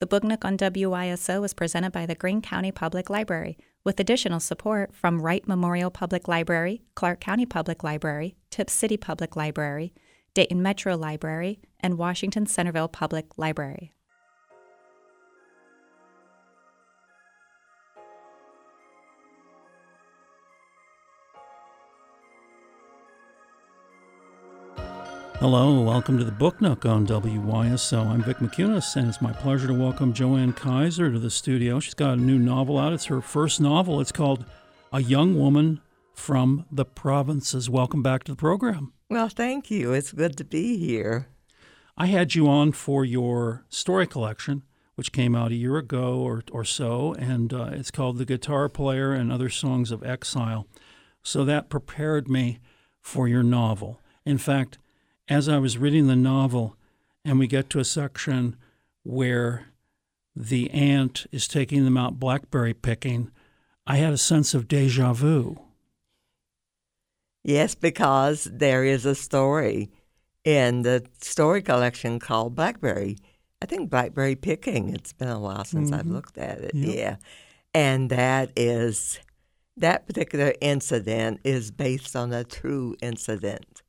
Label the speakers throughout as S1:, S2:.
S1: The Book Nook on WYSO is presented by the Greene County Public Library, with additional support from Wright Memorial Public Library, Clark County Public Library, Tipp City Public Library, Dayton Metro Library, and Washington Centerville Public Library.
S2: Hello, welcome to the Book Nook on WYSO. I'm Vick Mickunas, and it's my pleasure to welcome Jo Ann Kiser to the studio. She's got a new novel out. It's her first novel. It's called A Young Woman from the Provinces. Welcome back to the program.
S3: Well, thank you. It's good to be here.
S2: I had you on for your story collection, which came out a year ago or, or so, and uh, it's called The Guitar Player and Other Songs of Exile. So that prepared me for your novel. In fact, as I was reading the novel, and we get to a section where the aunt is taking them out blackberry picking, I had a sense of deja vu.
S3: Yes, because there is a story in the story collection called Blackberry. I think Blackberry Picking. It's been a while since
S2: Mhm.
S3: I've looked at it.
S2: Yep.
S3: Yeah. And that is, that particular incident is based on a true incident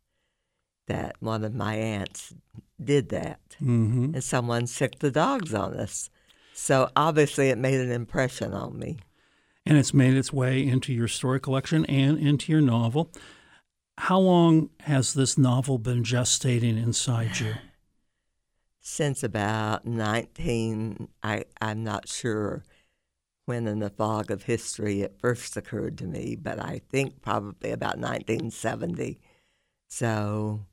S3: that one of my aunts did that.
S2: Mm-hmm.
S3: And someone sicked the dogs on us. So obviously it made an impression on me.
S2: And it's made its way into your story collection and into your novel. How long has this novel been gestating inside you?
S3: since about 19 I, i'm not sure when in the fog of history it first occurred to me but i think probably about 1970 so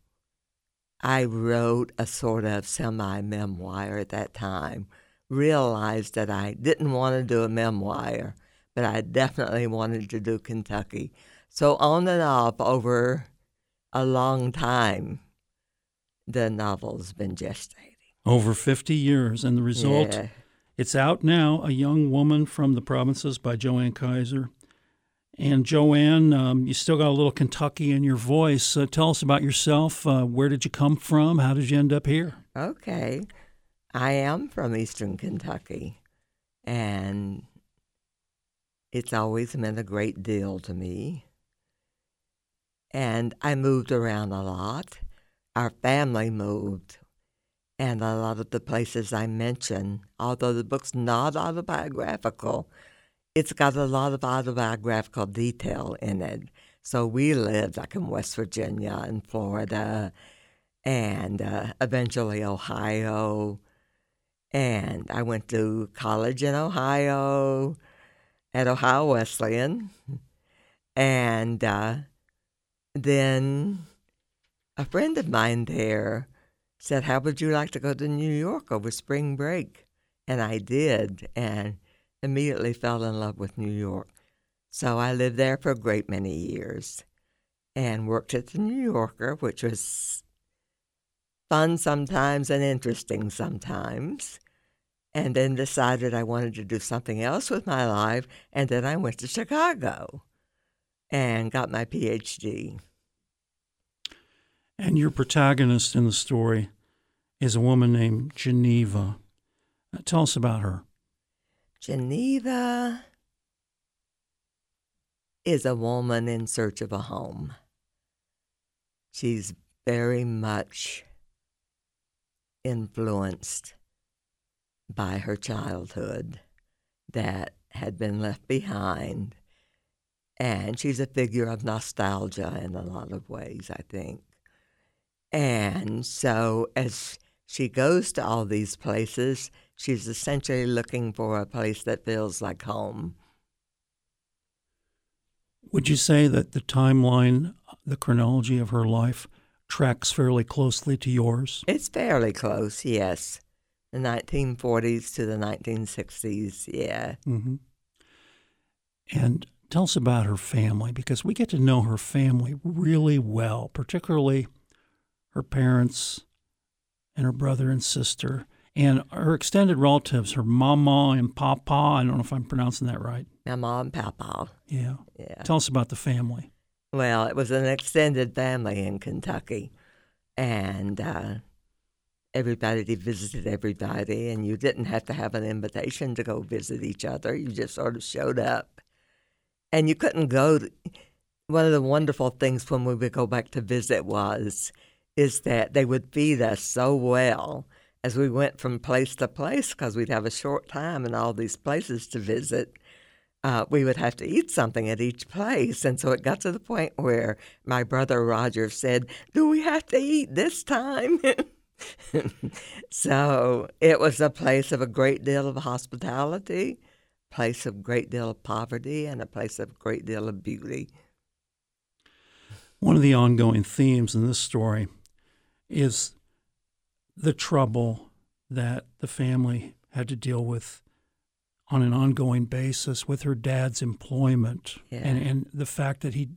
S3: i wrote a sort of semi-memoir at that time realized that i didn't want to do a memoir but i definitely wanted to do kentucky so on and off over a long time the novel's been gestating
S2: Over 50 years. And the result,
S3: Yeah.
S2: it's out now A Young Woman from the Provinces by Jo Ann Kiser. And Jo Ann, um, you still got a little Kentucky in your voice. Uh, tell us about yourself. Uh, where did you come from? How did you end up here?
S3: Okay. I am from Eastern Kentucky, and it's always meant a great deal to me. And I moved around a lot. Our family moved, and a lot of the places I mention, although the book's not autobiographical, it's got a lot of autobiographical detail in it. So we lived like in West Virginia and Florida and uh, eventually Ohio. And I went to college in Ohio at Ohio Wesleyan. And uh, then a friend of mine there said, How would you like to go to New York over spring break? And I did, and immediately fell in love with New York. So I lived there for a great many years and worked at the New Yorker, which was fun sometimes and interesting sometimes. And then decided I wanted to do something else with my life. And then I went to Chicago and got my PhD.
S2: And your protagonist in the story is a woman named Geneva. Uh, tell us about her.
S3: Geneva is a woman in search of a home. She's very much influenced by her childhood that had been left behind. And she's a figure of nostalgia in a lot of ways, I think. And so as she goes to all these places, she's essentially looking for a place that feels like home.
S2: Would you say that the timeline, the chronology of her life, tracks fairly closely to yours?
S3: It's fairly close, yes. The 1940s to the 1960s, yeah.
S2: Mm-hmm. And tell us about her family because we get to know her family really well, particularly her parents and her brother and sister and her extended relatives, her mama and papa. I don't know if I'm pronouncing that right.
S3: Mama and Papa,
S2: Yeah.
S3: yeah.
S2: Tell us about the family.
S3: Well, it was an extended family in Kentucky, and uh, everybody visited everybody, and you didn't have to have an invitation to go visit each other. You just sort of showed up. And you couldn't go. To, one of the wonderful things when we would go back to visit was is that they would feed us so well as we went from place to place because we'd have a short time in all these places to visit. Uh, we would have to eat something at each place. And so it got to the point where my brother Roger said, Do we have to eat this time? so it was a place of a great deal of hospitality, place of great deal of poverty, and a place of great deal of beauty.
S2: One of the ongoing themes in this story is the trouble that the family had to deal with on an ongoing basis with her dad's employment.
S3: Yeah.
S2: and, and the fact that he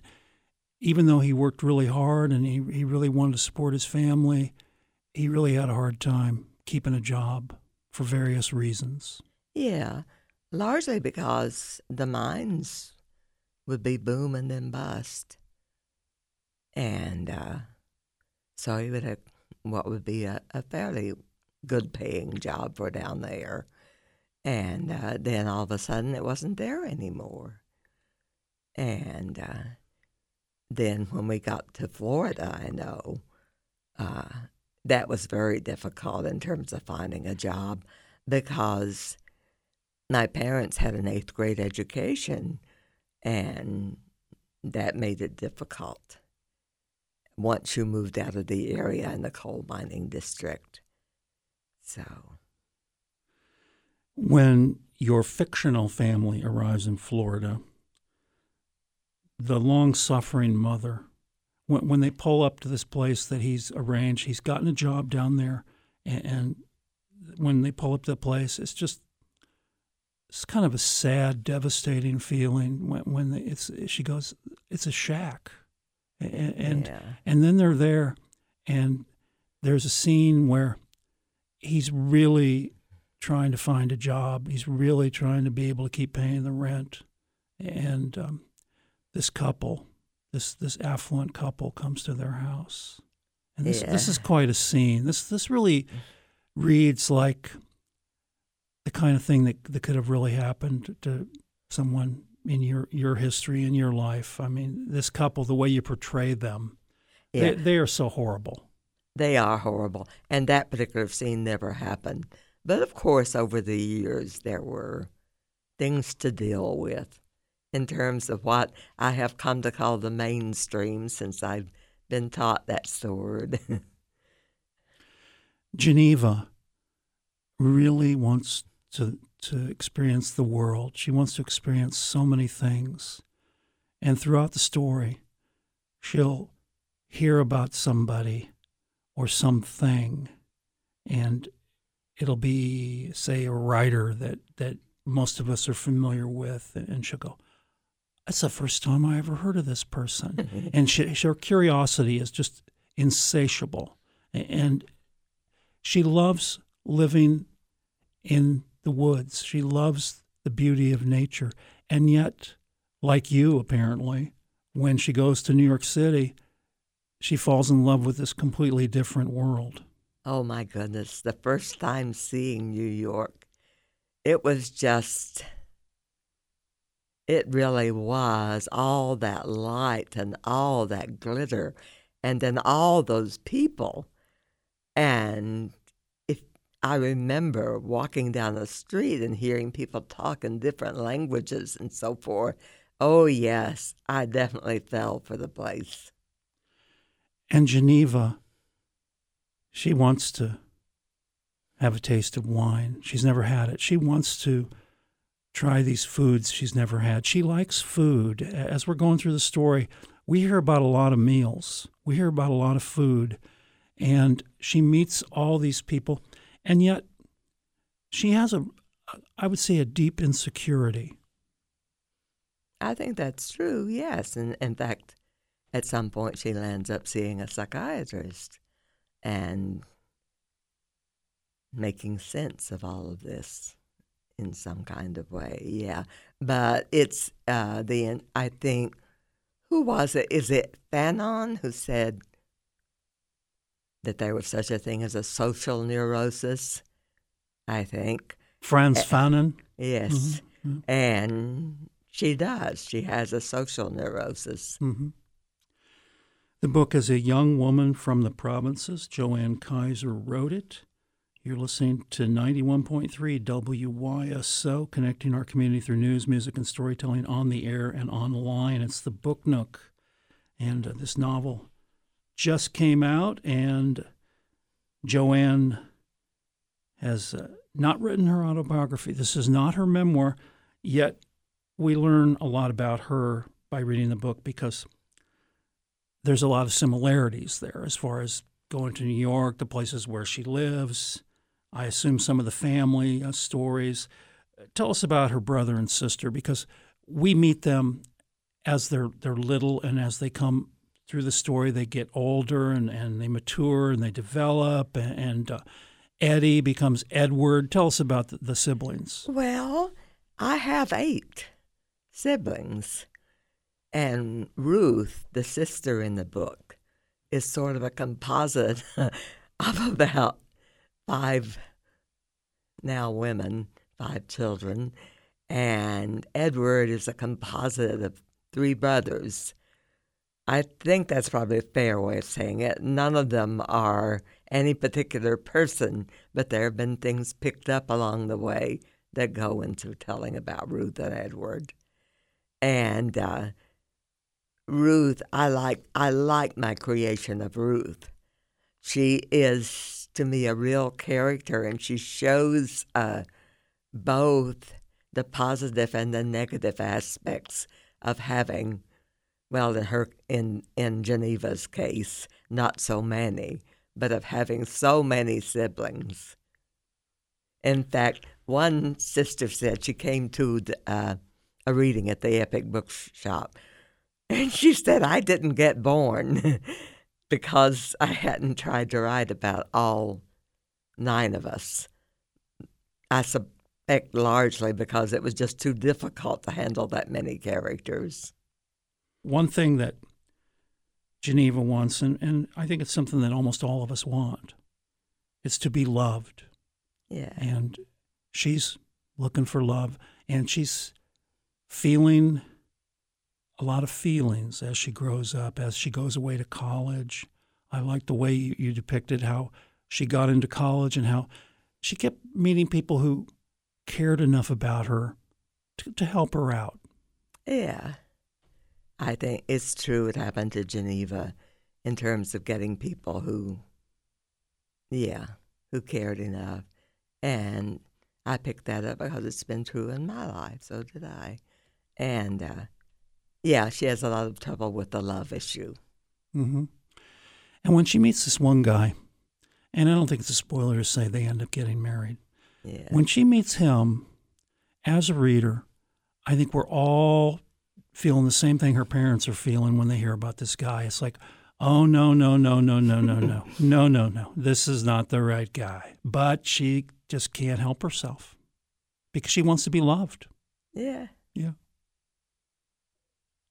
S2: even though he worked really hard and he, he really wanted to support his family he really had a hard time keeping a job for various reasons.
S3: Yeah. Largely because the mines would be boom and then bust. And uh, so he would have what would be a, a fairly good paying job for down there. And uh, then all of a sudden it wasn't there anymore. And uh, then when we got to Florida, I know uh, that was very difficult in terms of finding a job because my parents had an eighth grade education and that made it difficult once you moved out of the area in the coal mining district. So.
S2: When your fictional family arrives in Florida, the long suffering mother, when, when they pull up to this place that he's arranged, he's gotten a job down there, and, and when they pull up to the place, it's just it's kind of a sad, devastating feeling when when it's she goes, it's a shack and and,
S3: yeah.
S2: and then they're there, and there's a scene where he's really trying to find a job. He's really trying to be able to keep paying the rent, and um, this couple, this this affluent couple, comes to their house, and this
S3: yeah.
S2: this is quite a scene. This this really reads like the kind of thing that that could have really happened to someone in your your history in your life. I mean, this couple, the way you portray them,
S3: Yeah.
S2: they, they are so horrible.
S3: They are horrible. And that particular scene never happened. But of course, over the years, there were things to deal with in terms of what I have come to call the mainstream since I've been taught that sword.
S2: Geneva really wants to to experience the world. She wants to experience so many things. And throughout the story, she'll hear about somebody or something and it'll be say a writer that that most of us are familiar with and she'll go that's the first time I ever heard of this person. and she, her curiosity is just insatiable. And she loves living in the woods. She loves the beauty of nature. And yet, like you, apparently, when she goes to New York City, she falls in love with this completely different world.
S3: oh my goodness, the first time seeing New York, it was just, it really was all that light and all that glitter, and then all those people. And I remember walking down the street and hearing people talk in different languages and so forth. Oh, yes, I definitely fell for the place.
S2: And Geneva, she wants to have a taste of wine. She's never had it. She wants to try these foods she's never had. She likes food. As we're going through the story, we hear about a lot of meals, we hear about a lot of food, and she meets all these people, and yet she has a, I would say, a deep insecurity.
S3: I think that's true, yes. And in fact, at some point she lands up seeing a psychiatrist and making sense of all of this in some kind of way. Yeah. But it's uh the I think who was it? Is it Fanon who said that there was such a thing as a social neurosis, I think.
S2: Frantz
S3: Uh,
S2: Fanon.
S3: Yes.
S2: Mhm.
S3: And she does. She has a social neurosis.
S2: hmm The book is a young woman from the provinces. Jo Ann Kiser wrote it. You're listening to 91.3 WYSO, connecting our community through news, music, and storytelling on the air and online. It's the Book Nook. And uh, this novel just came out, and Jo Ann has uh, not written her autobiography. This is not her memoir, yet we learn a lot about her by reading the book because there's a lot of similarities there as far as going to New York, the places where she lives. I assume some of the family uh, stories. Tell us about her brother and sister because we meet them as they're they're little and as they come through the story they get older and, and they mature and they develop and, and uh, Eddie becomes Edward. Tell us about the, the siblings.
S3: Well, I have eight siblings. And Ruth, the sister in the book, is sort of a composite of about five now women, five children. And Edward is a composite of three brothers. I think that's probably a fair way of saying it. None of them are any particular person, but there have been things picked up along the way that go into telling about Ruth and Edward. And uh, Ruth, I like I like my creation of Ruth. She is to me a real character, and she shows uh, both the positive and the negative aspects of having. Well, in her in in Geneva's case, not so many, but of having so many siblings. In fact, one sister said she came to the, uh, a reading at the Epic Bookshop, and she said I didn't get born because I hadn't tried to write about all nine of us. I suspect largely because it was just too difficult to handle that many characters.
S2: One thing that Geneva wants, and, and I think it's something that almost all of us want, it's to be loved.
S3: Yeah.
S2: and she's looking for love and she's feeling a lot of feelings as she grows up as she goes away to college i like the way you, you depicted how she got into college and how she kept meeting people who cared enough about her to, to help her out
S3: Yeah. I think it's true it happened to Geneva in terms of getting people who, yeah, who cared enough. And I picked that up because it's been true in my life. So did I. And uh, yeah, she has a lot of trouble with the love issue.
S2: hmm and when she meets this one guy and i don't think it's a spoiler to say they end up getting married
S3: Yeah.
S2: When she meets him, as a reader, I think we're all feeling the same thing her parents are feeling when they hear about this guy. It's like, oh, no, no, no, no, no, no, no, no, no, no. This is not the right guy. But she just can't help herself because she wants to be loved.
S3: yeah.
S2: Yeah.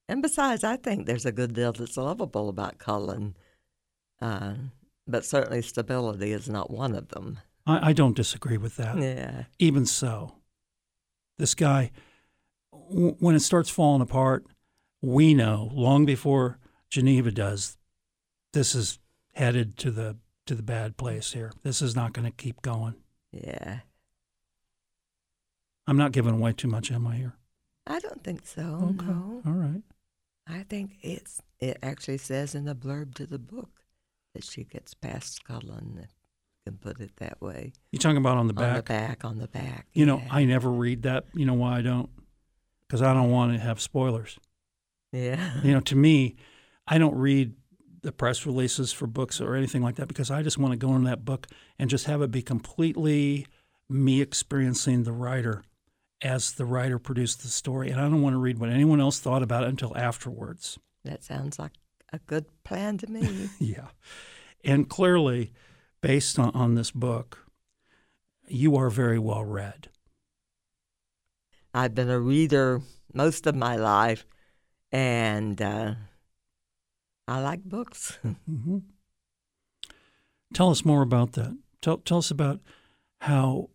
S3: And besides, I think there's a good deal that's lovable about Cullen. Uh, but certainly stability is not one of them.
S2: I, I don't disagree with that.
S3: Yeah.
S2: Even so, this guy, w- when it starts falling apart, we know long before Geneva does, this is headed to the to the bad place here. This is not going to keep going.
S3: Yeah.
S2: I'm not giving away too much, am I here?
S3: I don't think so.
S2: Okay.
S3: No.
S2: All right.
S3: I think it's it actually says in the blurb to the book that she gets past you can put it that way.
S2: You're talking about on the back?
S3: On the back, on the back.
S2: You know. I never read that. You know why I don't? Because I don't want to have spoilers.
S3: Yeah.
S2: You know, to me, I don't read the press releases for books or anything like that because I just want to go in that book and just have it be completely me experiencing the writer as the writer produced the story. And I don't want to read what anyone else thought about it until afterwards.
S3: That sounds like a good plan to me.
S2: Yeah. And clearly, based on, on this book, you are very well read.
S3: I've been a reader most of my life, and uh, I like books.
S2: hmm Tell us more about that. Tell, tell us about how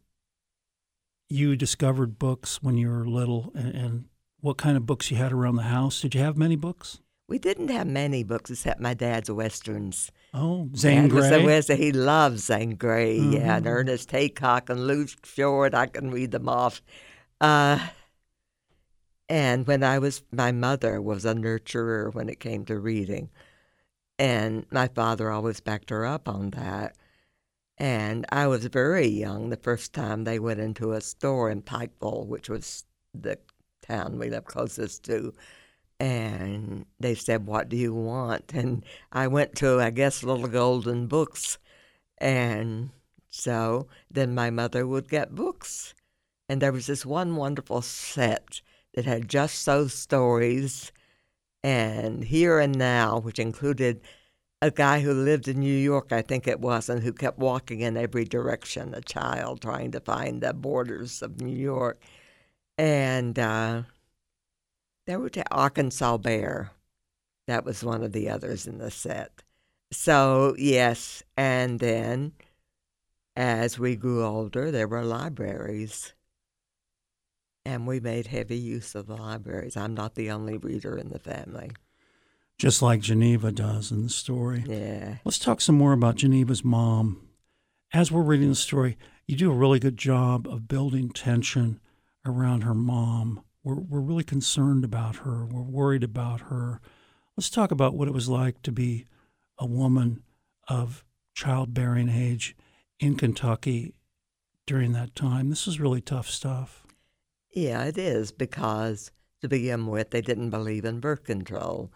S2: you discovered books when you were little and, and what kind of books you had around the house. Did you have many books?
S3: We didn't have many books except my dad's westerns.
S2: Oh, Zane Grey.
S3: Was, he loves Zane Grey, mm-hmm. yeah, and mm-hmm. Ernest Haycox and Luke Short. I can read them off. Uh, and when I was, my mother was a nurturer when it came to reading. And my father always backed her up on that. And I was very young the first time they went into a store in Pikeville, which was the town we lived closest to. And they said, What do you want? And I went to, I guess, Little Golden Books. And so then my mother would get books. And there was this one wonderful set that had just those stories and Here and Now, which included a guy who lived in New York, I think it was, and who kept walking in every direction, a child trying to find the borders of New York. And uh, there was the Arkansas Bear. That was one of the others in the set. So, yes, and then as we grew older, there were libraries and we made heavy use of the libraries. I'm not the only reader in the family.
S2: Just like Geneva does in the story.
S3: Yeah.
S2: Let's talk some more about Geneva's mom. As we're reading the story, you do a really good job of building tension around her mom. We're, we're really concerned about her, we're worried about her. Let's talk about what it was like to be a woman of childbearing age in Kentucky during that time. This is really tough stuff.
S3: Yeah, it is because to begin with, they didn't believe in birth control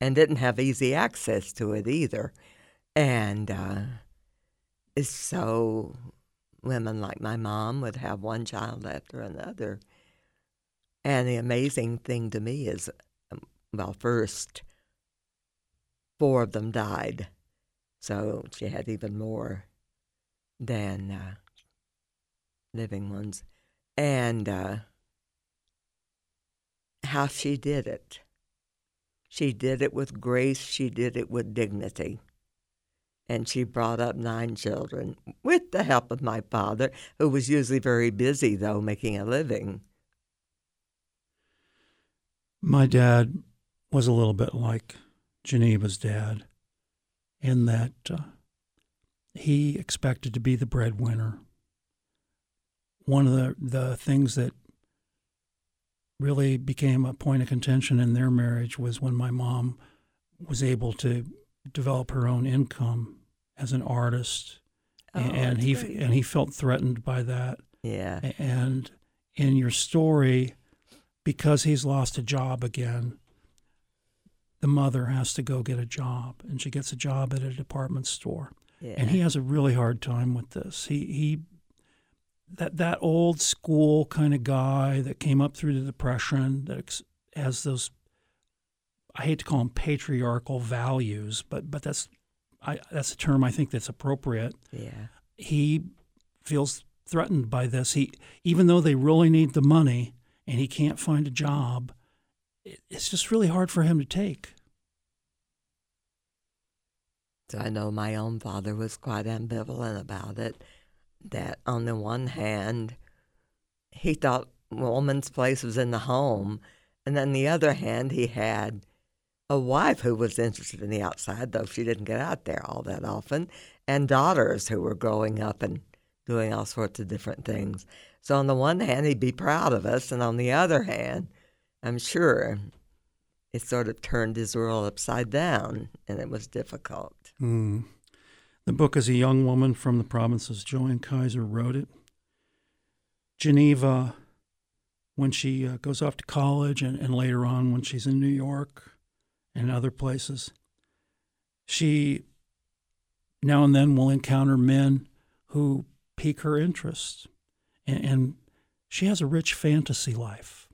S3: and didn't have easy access to it either. And uh, so women like my mom would have one child after another. And the amazing thing to me is, um, well, first, four of them died. So she had even more than uh, living ones. And uh, how she did it. She did it with grace, she did it with dignity. And she brought up nine children with the help of my father, who was usually very busy, though, making a living.
S2: My dad was a little bit like Geneva's dad in that uh, he expected to be the breadwinner. One of the, the things that really became a point of contention in their marriage was when my mom was able to develop her own income as an artist, oh, and he great. and he felt threatened by that.
S3: Yeah.
S2: And in your story, because he's lost a job again, the mother has to go get a job, and she gets a job at a department store. Yeah. And he has a really hard time with this. He he that that old school kind of guy that came up through the depression that has those I hate to call them patriarchal values, but but that's I, that's a term I think that's appropriate.
S3: Yeah.
S2: He feels threatened by this. He even though they really need the money and he can't find a job, it, it's just really hard for him to take.
S3: So I know my own father was quite ambivalent about it that on the one hand, he thought woman's place was in the home, and on the other hand, he had a wife who was interested in the outside, though she didn't get out there all that often, and daughters who were growing up and doing all sorts of different things. So on the one hand, he'd be proud of us, and on the other hand, I'm sure it sort of turned his world upside down, and it was difficult.
S2: Mm. The book is a young woman from the provinces. Jo Ann Kiser wrote it. Geneva, when she uh, goes off to college and, and later on when she's in New York and other places, she now and then will encounter men who pique her interest. And, and she has a rich fantasy life.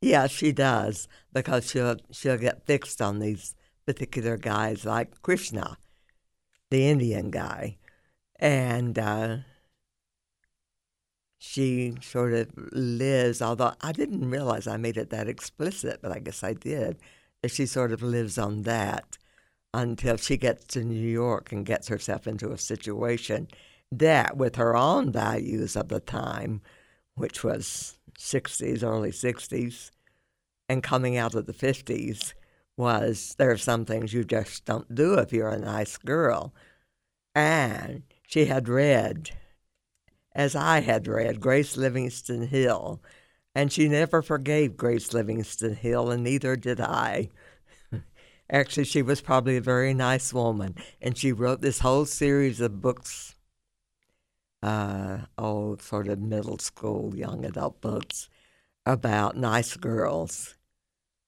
S3: Yeah, she does, because she'll, she'll get fixed on these particular guys like Krishna the Indian guy. And uh, she sort of lives, although I didn't realize I made it that explicit, but I guess I did, that she sort of lives on that. until she gets to New York and gets herself into a situation that, with her own values of the time, which was 60s, early 60s, and coming out of the 50s, was there are some things you just don't do if you're a nice girl. And she had read, as I had read, Grace Livingston Hill, and she never forgave Grace Livingston Hill, and neither did I. Actually, she was probably a very nice woman, and she wrote this whole series of books, uh, oh, sort of middle school, young adult books about nice girls.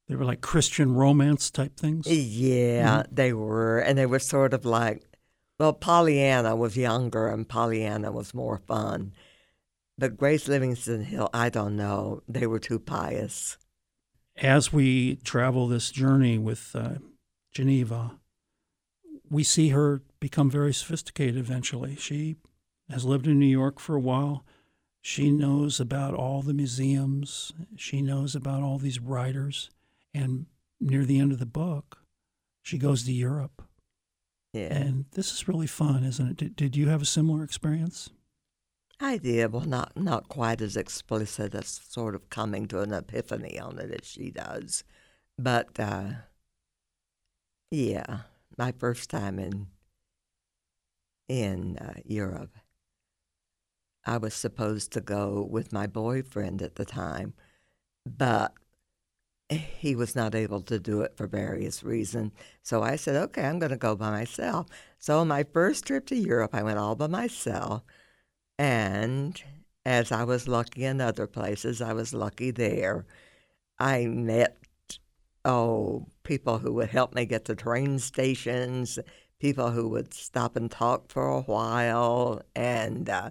S2: They were like Christian romance type things?
S3: Yeah, mm-hmm. they were. And they were sort of like, well, Pollyanna was younger and Pollyanna was more fun. But Grace Livingston Hill, I don't know. They were too pious.
S2: As we travel this journey with uh, Geneva, we see her become very sophisticated eventually. She has lived in New York for a while. She knows about all the museums. She knows about all these writers. And near the end of the book, she goes to Europe.
S3: Yeah.
S2: And this is really fun, isn't it? Did, did you have a similar experience?
S3: I did. Well, not not quite as explicit as sort of coming to an epiphany on it as she does, but uh, yeah, my first time in in uh, Europe, I was supposed to go with my boyfriend at the time, but he was not able to do it for various reasons. So I said, okay, I'm going to go by myself. So my first trip to Europe, I went all by myself. And as I was lucky in other places, I was lucky there. I met, oh, people who would help me get to train stations, people who would stop and talk for a while. And uh,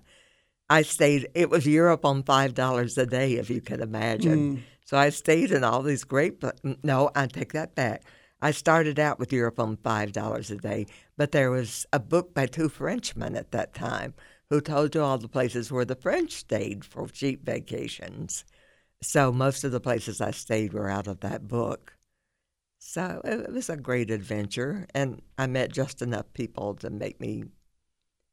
S3: I stayed, it was Europe on $5 a day, if you can imagine. Mm so I stayed in all these great. No, I take that back. I started out with Europe on five dollars a day, but there was a book by two Frenchmen at that time who told you all the places where the French stayed for cheap vacations. So most of the places I stayed were out of that book. So it was a great adventure, and I met just enough people to make me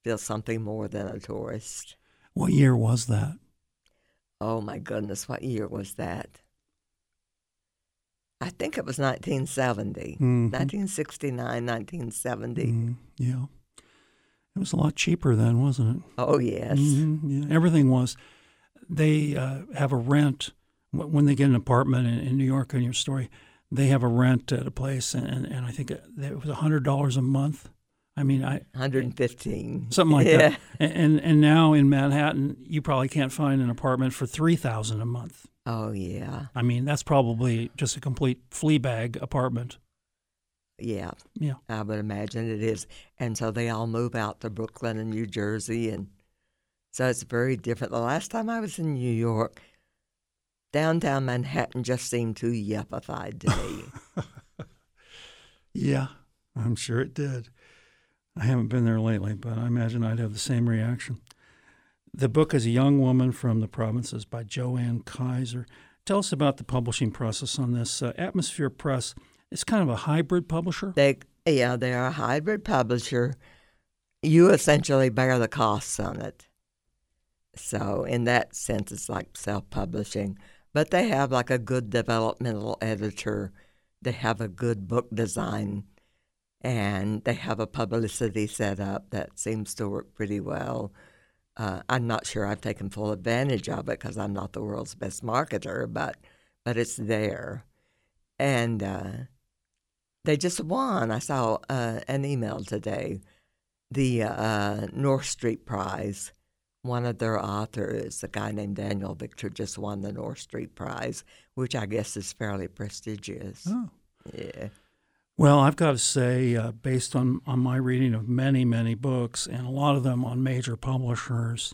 S3: feel something more than a tourist.
S2: What year was that?
S3: Oh my goodness, what year was that? I think it was 1970, mm-hmm. 1969, 1970. Mm-hmm.
S2: Yeah. It was a lot cheaper then, wasn't it?
S3: Oh, yes.
S2: Mm-hmm. Yeah, everything was. They uh, have a rent when they get an apartment in, in, New York in your story. They have a rent at a place, and, and I think it was $100 a month I mean, I
S3: 115,
S2: something like yeah. that. And and now in Manhattan, you probably can't find an apartment for three thousand a month.
S3: Oh yeah.
S2: I mean, that's probably just a complete flea bag apartment.
S3: Yeah.
S2: Yeah.
S3: I would imagine it is. And so they all move out to Brooklyn and New Jersey, and so it's very different. The last time I was in New York, downtown Manhattan just seemed too yuppified to me.
S2: yeah, I'm sure it did. I haven't been there lately, but I imagine I'd have the same reaction. The book is A Young Woman from the Provinces by Jo Ann Kiser. Tell us about the publishing process on this. Uh, Atmosphere Press is kind of a hybrid publisher.
S3: They, yeah, they're a hybrid publisher. You essentially bear the costs on it. So, in that sense, it's like self publishing. But they have like a good developmental editor, they have a good book design and they have a publicity set up that seems to work pretty well. Uh, I'm not sure I've taken full advantage of it because I'm not the world's best marketer, but but it's there, and uh, they just won. I saw uh, an email today, the uh, North Street Prize. One of their authors, a guy named Daniel Victor, just won the North Street Prize, which I guess is fairly prestigious.
S2: Oh.
S3: Yeah.
S2: Well, I've got to say, uh, based on, on my reading of many, many books, and a lot of them on major publishers,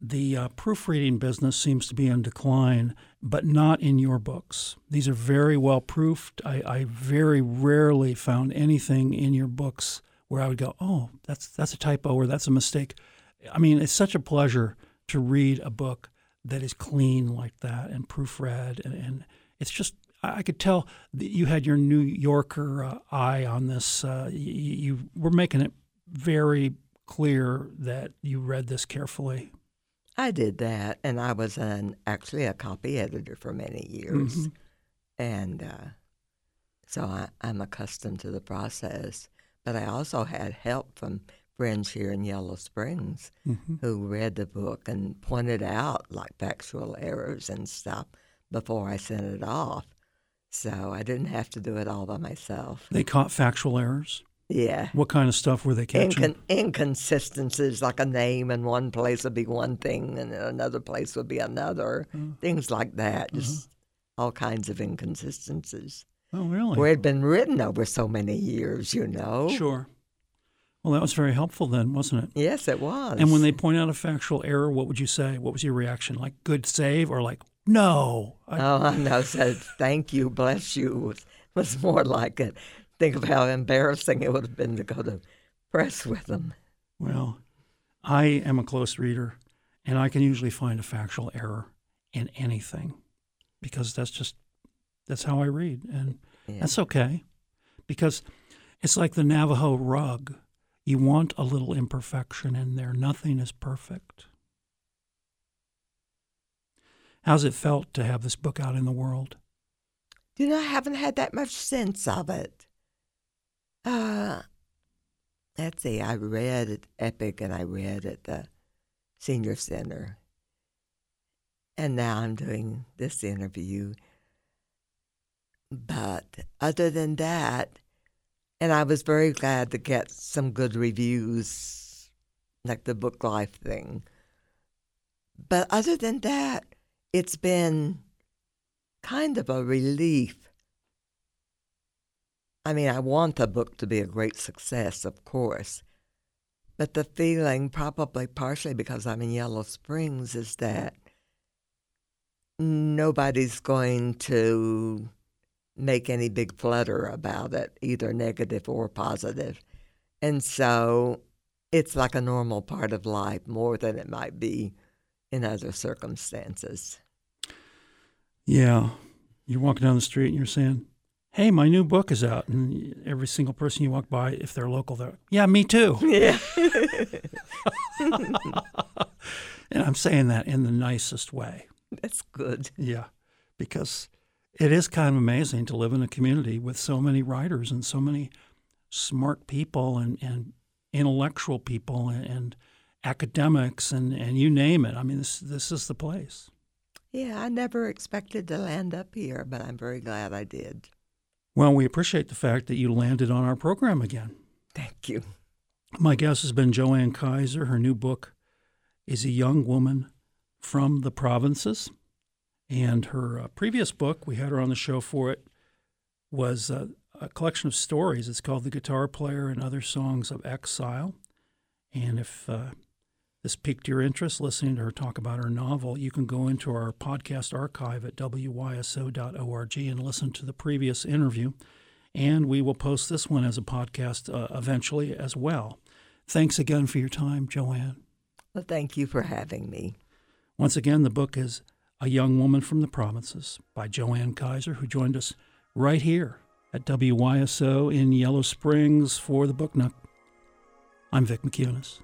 S2: the uh, proofreading business seems to be in decline, but not in your books. These are very well proofed. I, I very rarely found anything in your books where I would go, "Oh, that's that's a typo or that's a mistake." I mean, it's such a pleasure to read a book that is clean like that and proofread, and, and it's just I could tell that you had your New Yorker uh, eye on this. Uh, you, you were making it very clear that you read this carefully.
S3: I did that, and I was an actually a copy editor for many years,
S2: Mhm.
S3: and uh, so I, I'm accustomed to the process. But I also had help from friends here in Yellow Springs
S2: Mhm.
S3: who read the book and pointed out like factual errors and stuff before I sent it off. So I didn't have to do it all by myself.
S2: They caught factual errors.
S3: Yeah.
S2: What kind of stuff were they catching?
S3: Incon- inconsistencies, like a name in one place would be one thing and in another place would be another.
S2: Mm.
S3: Things like that.
S2: Uh-huh.
S3: Just all kinds of inconsistencies.
S2: oh, really?
S3: Where it had been written over so many years, you know.
S2: Sure. Well, that was very helpful then, wasn't it?
S3: Yes, it was.
S2: And when they point out a factual error, what would you say? What was your reaction? Like good save or like no? I,
S3: Oh, I know. Said thank you, bless you was, was more like it. Think of how embarrassing it would have been to go to press with them.
S2: Well, I am a close reader, and I can usually find a factual error in anything because that's just that's how I read, and
S3: Yeah.
S2: that's okay because it's like the Navajo rug. You want a little imperfection in there. Nothing is perfect. How's it felt to have this book out in the world?
S3: You know, I haven't had that much sense of it. Uh, let's see, I read at Epic and I read at the Senior Center. And now I'm doing this interview. But other than that, and I was very glad to get some good reviews, like the Book Life thing. But other than that, it's been kind of a relief. I mean, I want the book to be a great success, of course. But the feeling, probably partially because I'm in Yellow Springs, is that nobody's going to make any big flutter about it, either negative or positive. And so it's like a normal part of life more than it might be in other circumstances.
S2: Yeah, you're walking down the street and you're saying, "Hey, my new book is out," and every single person you walk by, if they're local, they're, "Yeah, me too."
S3: Yeah.
S2: And I'm saying that in the nicest way.
S3: That's good.
S2: Yeah, because it is kind of amazing to live in a community with so many writers and so many smart people and, and intellectual people and, and academics and, and you name it. I mean, this this is the place.
S3: Yeah, I never expected to land up here, but I'm very glad I did.
S2: Well, we appreciate the fact that you landed on our program again.
S3: Thank you.
S2: My guest has been Jo Ann Kiser. Her new book is A Young Woman from the Provinces. And her uh, previous book, we had her on the show for it, was uh, a collection of stories. It's called The Guitar Player and Other Songs of Exile. And if uh, this piqued your interest, listening to her talk about her novel, you can go into our podcast archive at wyso.org and listen to the previous interview. And we will post this one as a podcast uh, eventually as well. Thanks again for your time, Jo Ann.
S3: Well, thank you for having me.
S2: Once again, the book is A Young Woman from the Provinces by Jo Ann Kiser, who joined us right here at WYSO in Yellow Springs for the Book Nook. I'm Vick Mickunas.